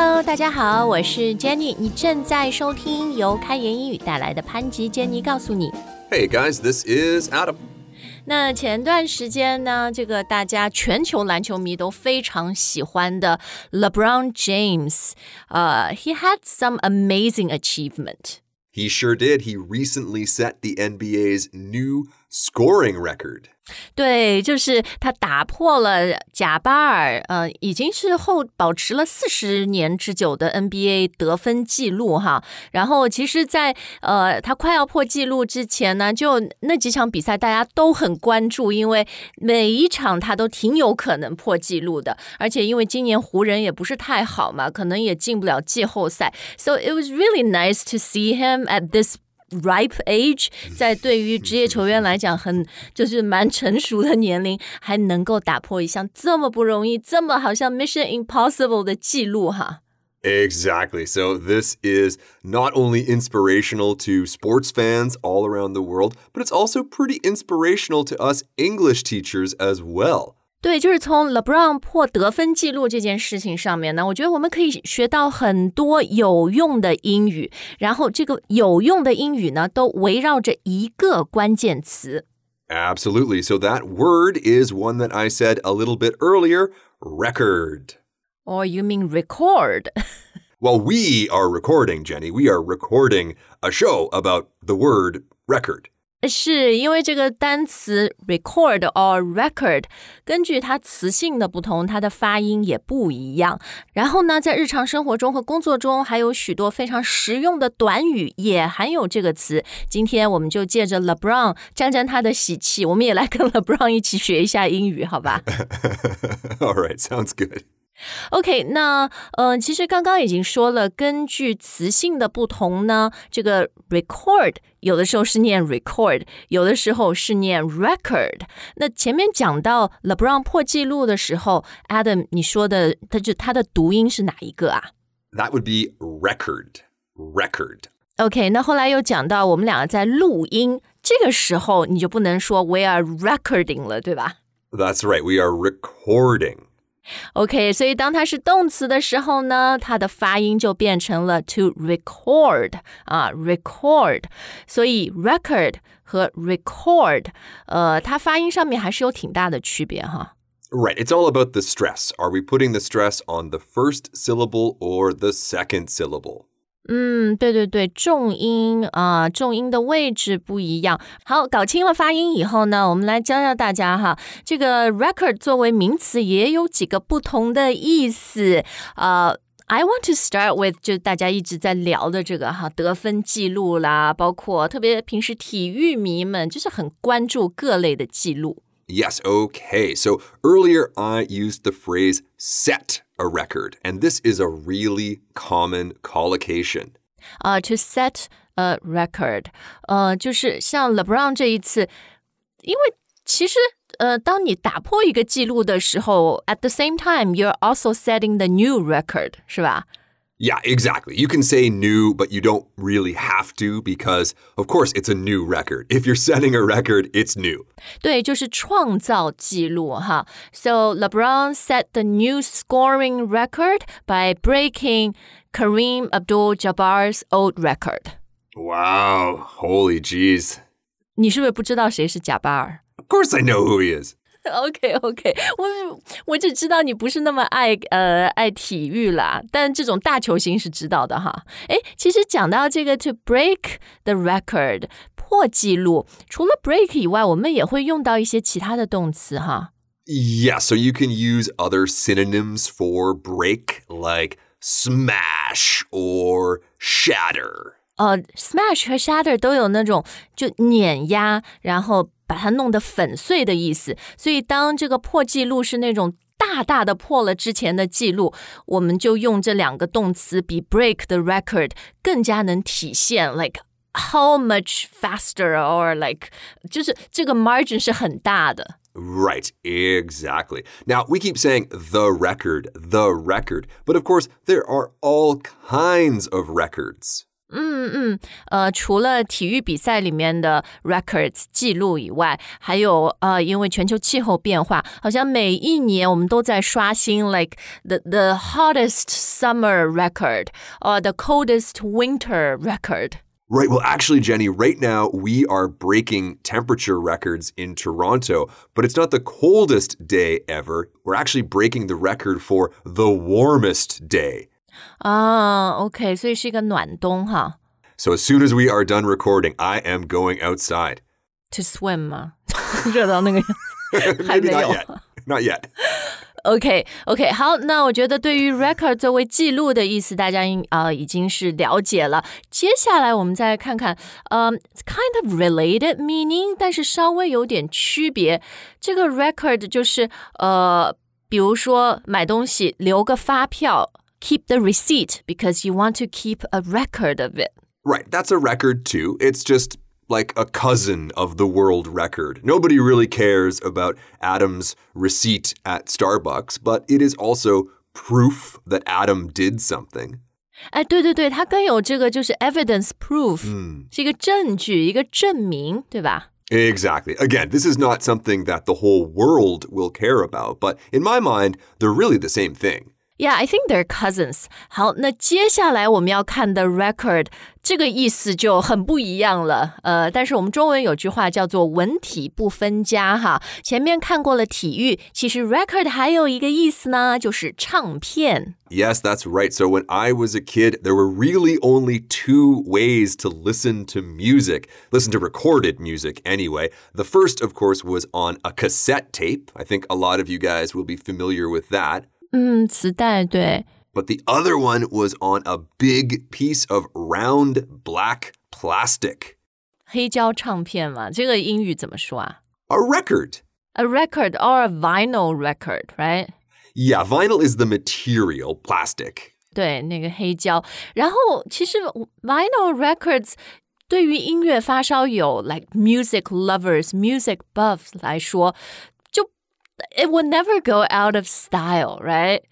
Hello，大家好，我是 Jenny，你正在收听由开言英语带来的潘吉 Jenny 告诉你。 Hey guys, this is Adam. 那前段时间呢，这个大家全球篮球迷都非常喜欢的 LeBron James，呃、h e had some amazing achievement。 He sure did. He recently set the NBA's new scoring record. 对，就是他打破了贾巴尔，呃，已经是后保持了四十年之久的 NBA 得分记录哈。然后其实在，呃他快要破纪录之前呢，就那几场比赛大家都很关注，因为每一场他都挺有可能破纪录的。而且因为今年湖人也不是太好嘛，可能也进不了季后赛，so it was really nice to see him at this ripe age，在对于职业球员来讲，很就是蛮成熟的年龄，还能够打破一项这么不容易、这么好像 Mission Impossible 的记录哈。 Exactly. So, this is not only inspirational to sports fans all around the world, but it's also pretty inspirational to us English teachers as well. 对，就是从 LeBron 破得分记录这件事情上面呢，我觉得我们可以学到很多有用的英语，然后这个有用的英语呢，都围绕着一个关键词。 Absolutely. So, that word is one that I said a little bit earlier record. Or you mean record？ Well, we are recording, Jenny. We are recording a show about the word record. 是因为这个单词 record or record，根据它词性的不同，它的发音也不一样。然后呢，在日常生活中和工作中，还有许多非常实用的短语也含有这个词。今天我们就借着 LeBron 沾沾他的喜气，我们也来跟 LeBron 一起学一下英语，好吧？All right, sounds good. OK，那呃，其实刚刚已经说了，根据词性的不同呢，这个 record 有的时候是念 record，有的时候是念 record。那前面讲到 LeBron 破纪录的时候，Adam 你说的，它就它的读音是哪一个啊 That would be record. Record. ？OK，那后来又讲到我们两个在录音，这个时候你就不能说 we are recording 了，对吧？ That's right. We are recording. OK，所以当它是动词的时候呢，它的发音就变成了 to record 啊，record。所以 record 和 record，呃，它发音上面还是有挺大的区别哈。 Right. It's all about the stress. Are we putting the stress on the first syllable or the second syllable? 嗯，对对对，重音啊、重音的位置不一样。好，搞清了发音以后呢，我们来教教大家哈，这个 record 作为名词也有几个不同的意思。呃，I want to start with 就大家一直在聊的这个哈得分记录啦，包括特别平时体育迷们就是很关注各类的记录。Yes, okay. So earlier I used the phrase set a record, and this is a really common collocation. 啊、t o set a record，呃，就是像 LeBron 这一次，因为其实呃，当你打破一个记录的时候，at the same time you're also setting the new record，是吧？ Yeah, exactly. You can say new, but you don't really have to because, of course, it's a new record. If you're setting a record, it's new. 对，就是创造记录哈。So LeBron set the new scoring record by breaking Kareem Abdul-Jabbar's old record。 Wow, holy jeez. 你是不是不知道谁是贾巴尔？ Of course I know who he is. OK OK，我我只知道你不是那么爱呃爱体育啦，但这种大球星是知道的哈。诶，其实讲到这个 to break the record 破纪录，除了 break 以外，我们也会用到一些其他的动词哈。 Yeah, so you can use other synonyms for break, like smash or shatter. 呃，smash 和 shatter 都有那种就碾压，然后把它弄得粉碎的意思。所以当这个破纪录是那种大大的破了之前的记录，我们就用这两个动词比 break the record 更加能体现 like how much faster or like 就是这个 margin 是很大的。 Right, exactly. Now, we keep saying the record, the record, but of course, there are all kinds of records. 嗯嗯，呃，除了体育比赛里面的 records 记录以外，还有呃，因为全球气候变化，好像每一年我们都在刷新 like the the hottest summer record or the coldest winter record. Right. Well, actually, Jenny, right now we are breaking temperature records in Toronto, but it's not the coldest day ever. We're actually breaking the record for the warmest day. 啊，OK，所以是一个暖冬哈。 So as soon as we are done recording, I am going outside. To swim 吗？热到那个样子还 Maybe 没 not 有。 yet. Not yet. OK OK，好，那我觉得对于 record 作为记录的意思，大家应啊、呃、已经是了解了。接下来我们再看看，呃、kind of related meaning，但是稍微有点区别。这个 record 就是呃，比如说买东西留个发票 ，keep the receipt because you want to keep a record of it。 Right. That's a record too. It's just like a cousin of the world record. Nobody really cares about Adam's receipt at Starbucks, but it is also proof that Adam did something. 哎，对对对，它更有这个就是 evidence proof，、Hmm. 是一个证据，一个证明，对吧？ Exactly. Again, this is not something that the whole world will care about, but in my mind, they're really the same thing. Yeah, I think they're cousins. 好，那接下来我们要看的 record 这个意思就很不一样了。呃，但是我们中文有句话叫做文体不分家哈。前面看过了体育，其实 record 还有一个意思呢，就是唱片。 Yes, that's right. So when I was a kid, there were really only two ways to listen to music, listen to recorded music anyway. The first, of course, was on a cassette tape. I think a lot of you guys will be familiar with that. 嗯，磁带对。 But the other one was on a big piece of round black plastic. 黑胶唱片嘛，这个英语怎么说啊 A record. ？A record or a vinyl record, right? Yeah, vinyl is the material, plastic. 对，那个黑胶。然后其实 vinyl records 对于音乐发烧友 like music lovers, music buffs 来说，就 it will never go out of style, right?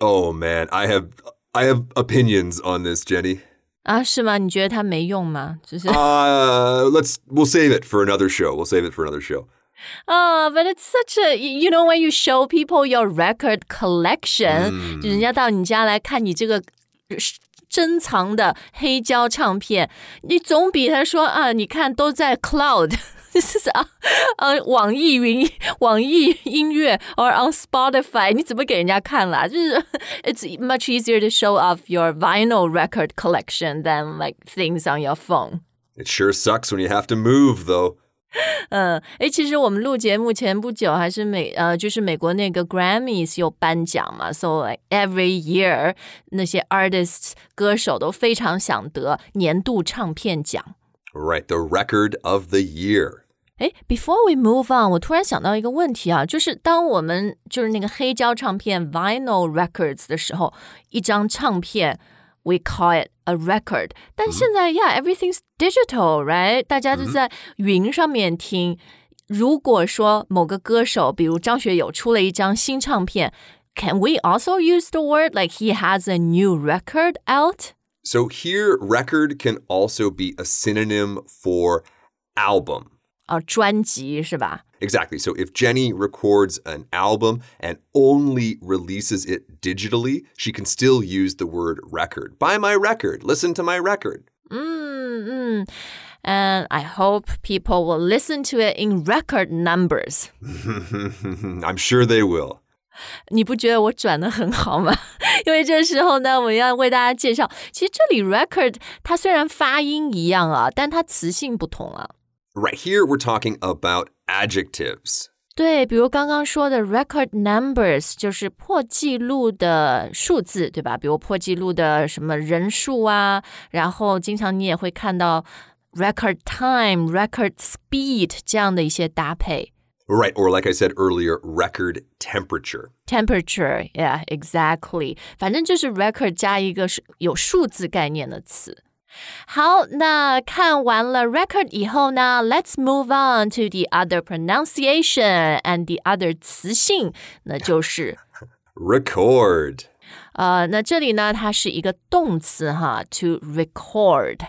Oh man, I have I have opinions on this, Jenny. 啊，是吗？你觉得它没用吗？就是 Uh, let's we'll save it for another show. We'll save it for another show. 啊、b u t it's such a you know when you show people your record collection，、就人家到你家来看你这个呃珍藏的黑胶唱片，你总比他说啊，你看都在 cloud。 this is 啊呃，网易云、网易音乐，or on Spotify，你怎么给人家看啦？就是 it's much easier to show off your vinyl record collection than like things on your phone。 It sure sucks when you have to move, though. 嗯，诶，其实我们录节目前不久还是美呃，就是美国那个 Grammys 有颁奖嘛，so like every year 那些 artists 歌手都非常想得年度唱片奖。 Right, the record of the year. 诶 b e f o r e we move on，我突然想到一个问题啊，就是当我们就是那个黑胶唱片 vinyl records 的时候，一张唱片 we call it a record，但现在、yeah everything's digital，right？大家都在云上面听。如果说某个歌手，比如张学友出了一张新唱片，can we also use the word like he has a new record out？ So here, record can also be a synonym for album. 啊，专辑是吧？ Exactly. So if Jenny records an album and only releases it digitally, she can still use the word record. Buy my record. Listen to my record. 嗯嗯，and I hope people will listen to it in record numbers。 I'm sure they will. 你不觉得我转的很好吗？因为这时候呢，我要为大家介绍，其实这里 record 它虽然发音一样啊，但它词性不同啊。 Right here, we're talking about adjectives. 对，比如刚刚说的 record numbers 就是破纪录的数字，对吧？比如破纪录的什么人数啊，然后经常你也会看到 record time、record speed 这样的一些搭配。 Right. Or, like I said earlier, record temperature. Temperature, yeah, exactly. 反正就是 record 加一个是有数字概念的词。 好，那看完了 record 以后呢，Let's move on to the other pronunciation and the other 词性，那就是 Record. 呃，那这里呢，它是一个动词哈，to record。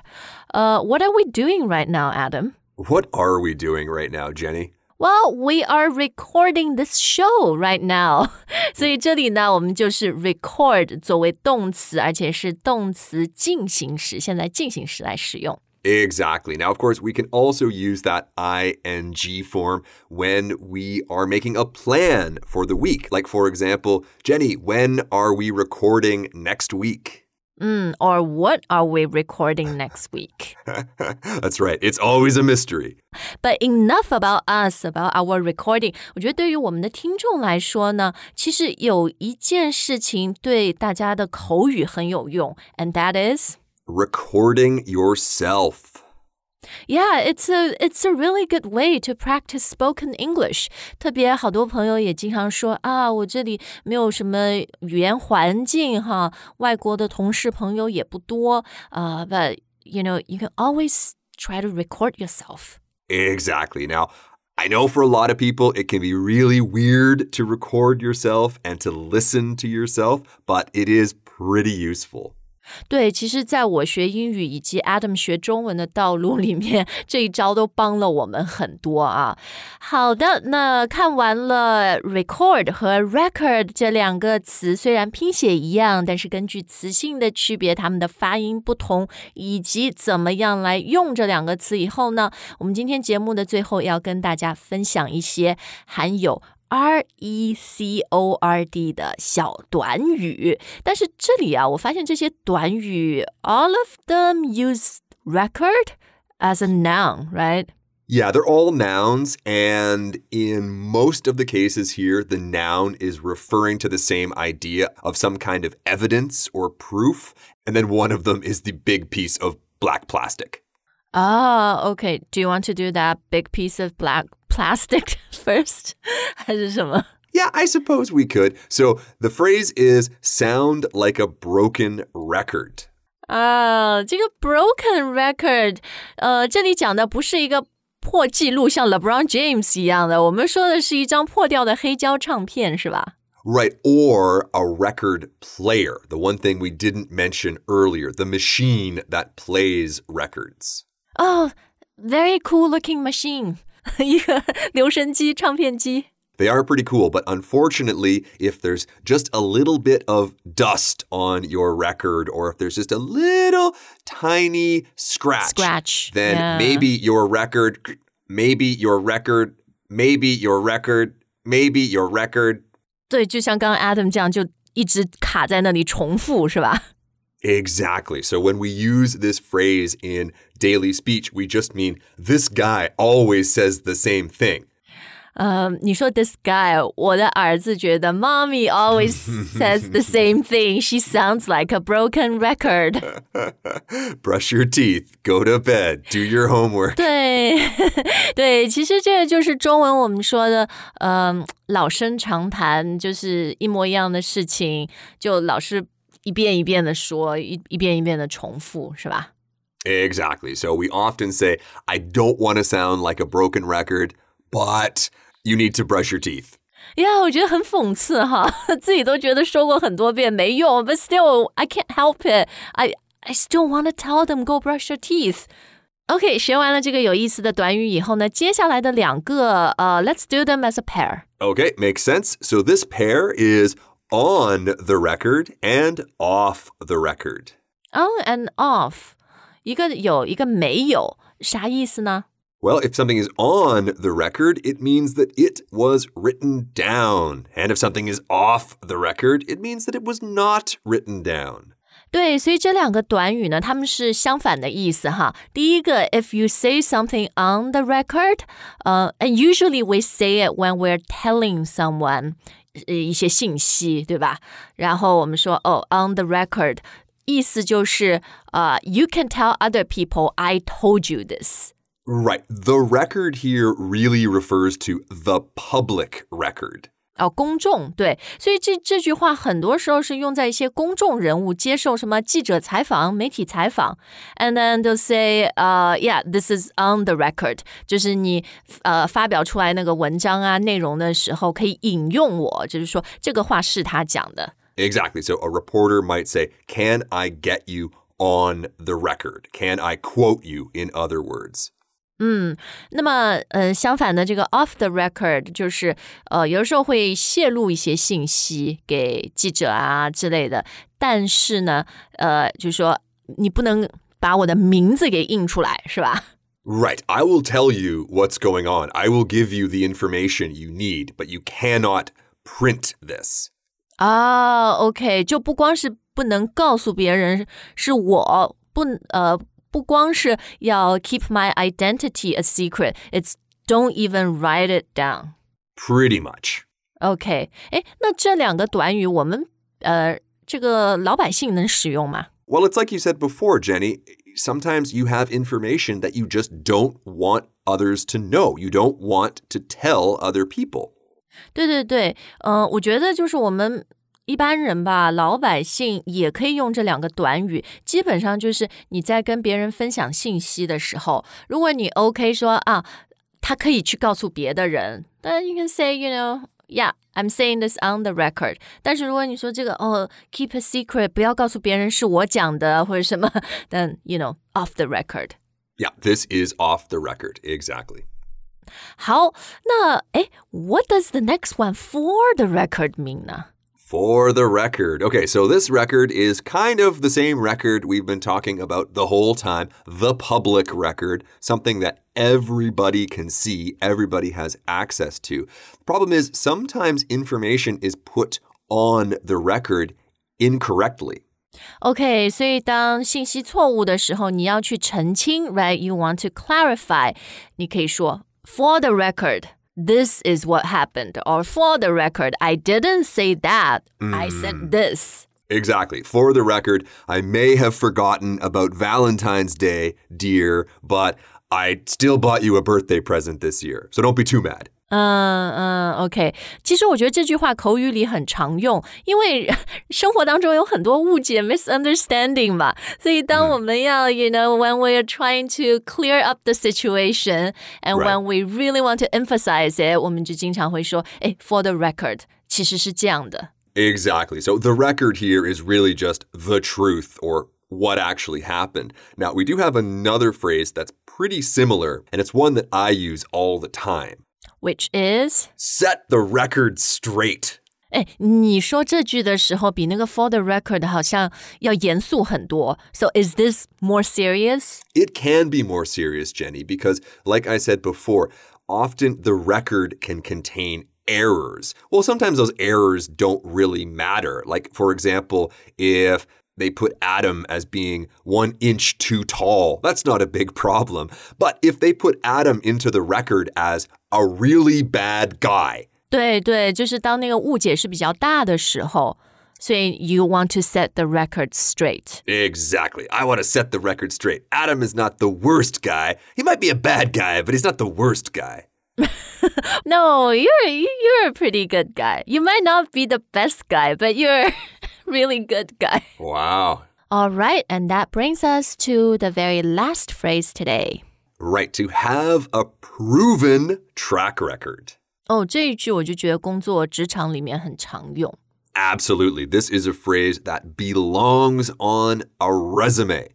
呃，What are we doing right now, Adam? What are we doing right now, Jenny? Well, we are recording this show right now. 所以这里呢，我们就是 record 作为动词，而且是动词进行时，现在进行时来使用。Exactly. Now, of course, we can also use that ing form when we are making a plan for the week. Like, for example, Jenny, when are we recording next week? Mm, or what are we recording next week? That's right. It's always a mystery. But enough about us, about our recording. 我觉得对于我们的听众来说呢，其实有一件事情对大家的口语很有用，and that is recording yourself. Yeah, it's a it's a really good way to practice spoken English. 特别好多朋友也经常说啊，我这里没有什么语言环境哈，外国的同事朋友也不多啊。Uh, but you know, you can always try to record yourself. Exactly. Now. I know for a lot of people, it can be really weird to record yourself and to listen to yourself, but it is pretty useful. 对，其实，在我学英语以及 Adam 学中文的道路里面，这一招都帮了我们很多啊。好的，那看完了 record 和 record 这两个词，虽然拼写一样，但是根据词性的区别，它们的发音不同，以及怎么样来用这两个词以后呢，我们今天节目的最后要跟大家分享一些含有。R E C O R D 的小短语，但是这里啊，我发现这些短语，all of them use record as a noun, right? Yeah, they're all nouns, and in most of the cases here, the noun is referring to the same idea of some kind of evidence or proof, and then one of them is the big piece of black plastic. Ah, okay. Do you want to do that big piece of black plastic first? Yeah, I suppose we could. So the phrase is sound like a broken record. 啊，这个 broken record，呃，这里讲的不是一个破纪录，像 LeBron James 一样的，我们说的是一张破掉的黑胶唱片，是吧？Right, or a record player, the one thing we didn't mention earlier, the machine that plays records. Oh, very cool looking machine. 一个留声机、唱片机。They are pretty cool, but unfortunately, if there's just a little bit of dust on your record or if there's just a little tiny scratch, scratch. then yeah. maybe your record, maybe your record, maybe your record, maybe your record. 对，就像刚刚 Adam 这样，就一直卡在那里重复，是吧？Exactly. So when we use this phrase in daily speech, we just mean this guy always says the same thing. 呃，你说 this guy，我的儿子觉得 mommy always says the same thing. She sounds like a broken record. Brush your teeth, go to bed, do your homework. 对对，其实这个就是中文我们说的，嗯、呃，老生常谈，就是一模一样的事情，就老是一遍一遍的说，一一遍一遍的重复，是吧 ？Exactly. So we often say, I don't want to sound like a broken record, but you need to brush your teeth. 呀，我觉得很讽刺哈，自己都觉得说过很多遍没用，but still I can't help it. I I still want to tell them go brush your teeth. OK，学完了这个有意思的短语以后呢，接下来的两个呃、uh,，Let's do them as a pair. Okay, makes sense. So this pair is on the record and off the record. On and off， 一个有一个没有，啥意思呢？Well, if something is on the record, it means that it was written down. And if something is off the record, it means that it was not written down. 对，所以这两个短语呢，它们是相反的意思哈。第一个，if you say something on the record，呃、uh,，and usually we say it when we're telling someone 一些信息，对吧？然后我们说哦，on the record， 意思就是呃、uh,，you can tell other people I told you this。Right. The record here really refers to the public record. 哦，公众对，所以这这句话很多时候是用在一些公众人物接受什么记者采访、媒体采访，and then they'll say, uh, yeah, this is on the record，就是你呃发表出来那个文章啊内容的时候可以引用我，就是说这个话是他讲的。 Exactly. So a reporter might say, Can I get you on the record? Can I quote you, in other words? 嗯，那么呃，相反的，这个 off the record 就是呃，有的时候会泄露一些信息给记者啊之类的，但是呢，呃，就是说你不能把我的名字给印出来，是吧？ Right. I will tell you what's going on. I will give you the information you need, but you cannot print this. 啊，OK，就不光是不能告诉别人是我不呃，不光是要 keep my identity a secret，it's don't even write it down。 Pretty much. OK，哎，那这两个短语我们呃这个老百姓能使用吗？ Well, it's like you said before, Jenny. Sometimes you have information that you just don't want others to know. You don't want to tell other people. 对对对，呃，我觉得就是我们一般人吧，老百姓也可以用这两个短语。基本上就是你在跟别人分享信息的时候，如果你 OK 说啊，他可以去告诉别的人，但 you can say you know yeah I'm saying this on the record。但是如果你说这个哦，keep a secret，不要告诉别人是我讲的或者什么，，then you know off the record。Yeah, this is off the record. Exactly. 好，那诶 what does the next one for the record mean 呢？ For the record. Okay, so this record is kind of the same record we've been talking about the whole time the public record, something that everybody can see, everybody has access to. The problem is sometimes information is put on the record incorrectly. OK，所以当信息错误的时候，你要去澄清，right？You want to clarify，你可以说 for the record, this is what happened, or for the record, I didn't say that. I said mm. this. Exactly. For the record, I may have forgotten about Valentine's Day, dear, but I still bought you a birthday present this year. So don't be too mad. 嗯嗯，OK。其实我觉得这句话口语里很常用，因为生活当中有很多误解 （misunderstanding） 嘛。所以当我们要、y o u know, when we are trying to clear up the situation and Right. when we really want to emphasize it，我们就经常会说，哎，for the record，其实是这样的。 Exactly. So the record here is really just the truth or what actually happened. Now, we do have another phrase that's pretty similar, and it's one that I use all the time Which is， set the record straight. 哎，你说这句的时候，比那个 for the record 好像要严肃很多。So is this more serious？ It can be more serious, Jenny, because, like I said before, often the record can contain errors. Well, sometimes those errors don't really matter. Like, for example, if they put Adam as being one inch too tall, that's not a big problem. But if they put Adam into the record as a really bad guy, 对对，就是当那个误解是比较大的时候，所以 you want to set the record straight。 exactly. I want to set the record straight. Adam is not the worst guy. He might be a bad guy, but he's not the worst guy. No, you're you're a pretty good guy. You might not be the best guy, but you're a really good guy. Wow. All right, and that brings us to the very last phrase today. Right, to have a proven track record. 哦，这一句我就觉得工作职场里面很常用。 Absolutely. This is a phrase that belongs on a resume.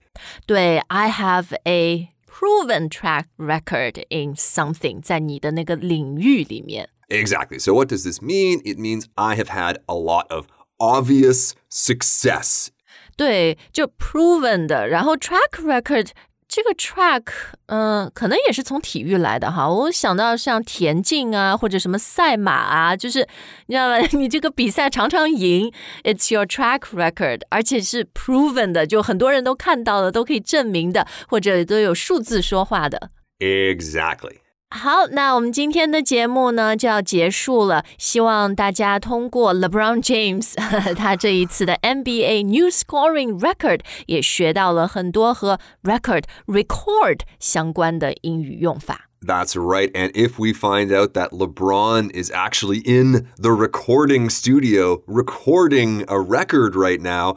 对，I have a proven track record in something，在你的那个领域里面。 Exactly. So, what does this mean? It means I have had a lot of obvious success. 对，就 proven 的，然后 track record 这个 track，嗯、可能也是从体育来的哈。我想到像田径啊，或者什么赛马啊，就是你知道吗？你这个比赛常常赢，it's your track record，而且是 proven 的，就很多人都看到了，都可以证明的，或者都有数字说话的。 Exactly. 好，那我们今天的节目呢就要结束了。希望大家通过 LeBron James 他这一次的 NBA New Scoring Record 也学到了很多和 record record 相关的英语用法。 That's right. And if we find out that LeBron is actually in the recording studio recording a record right now,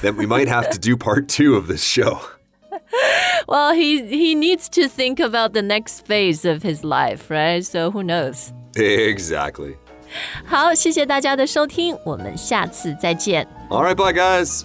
then we might have to do part two of this show. Well, he he needs to think about the next phase of his life, right? So who knows? Exactly. 好，谢谢大家的收听，我们下次再见。 All right, bye, guys.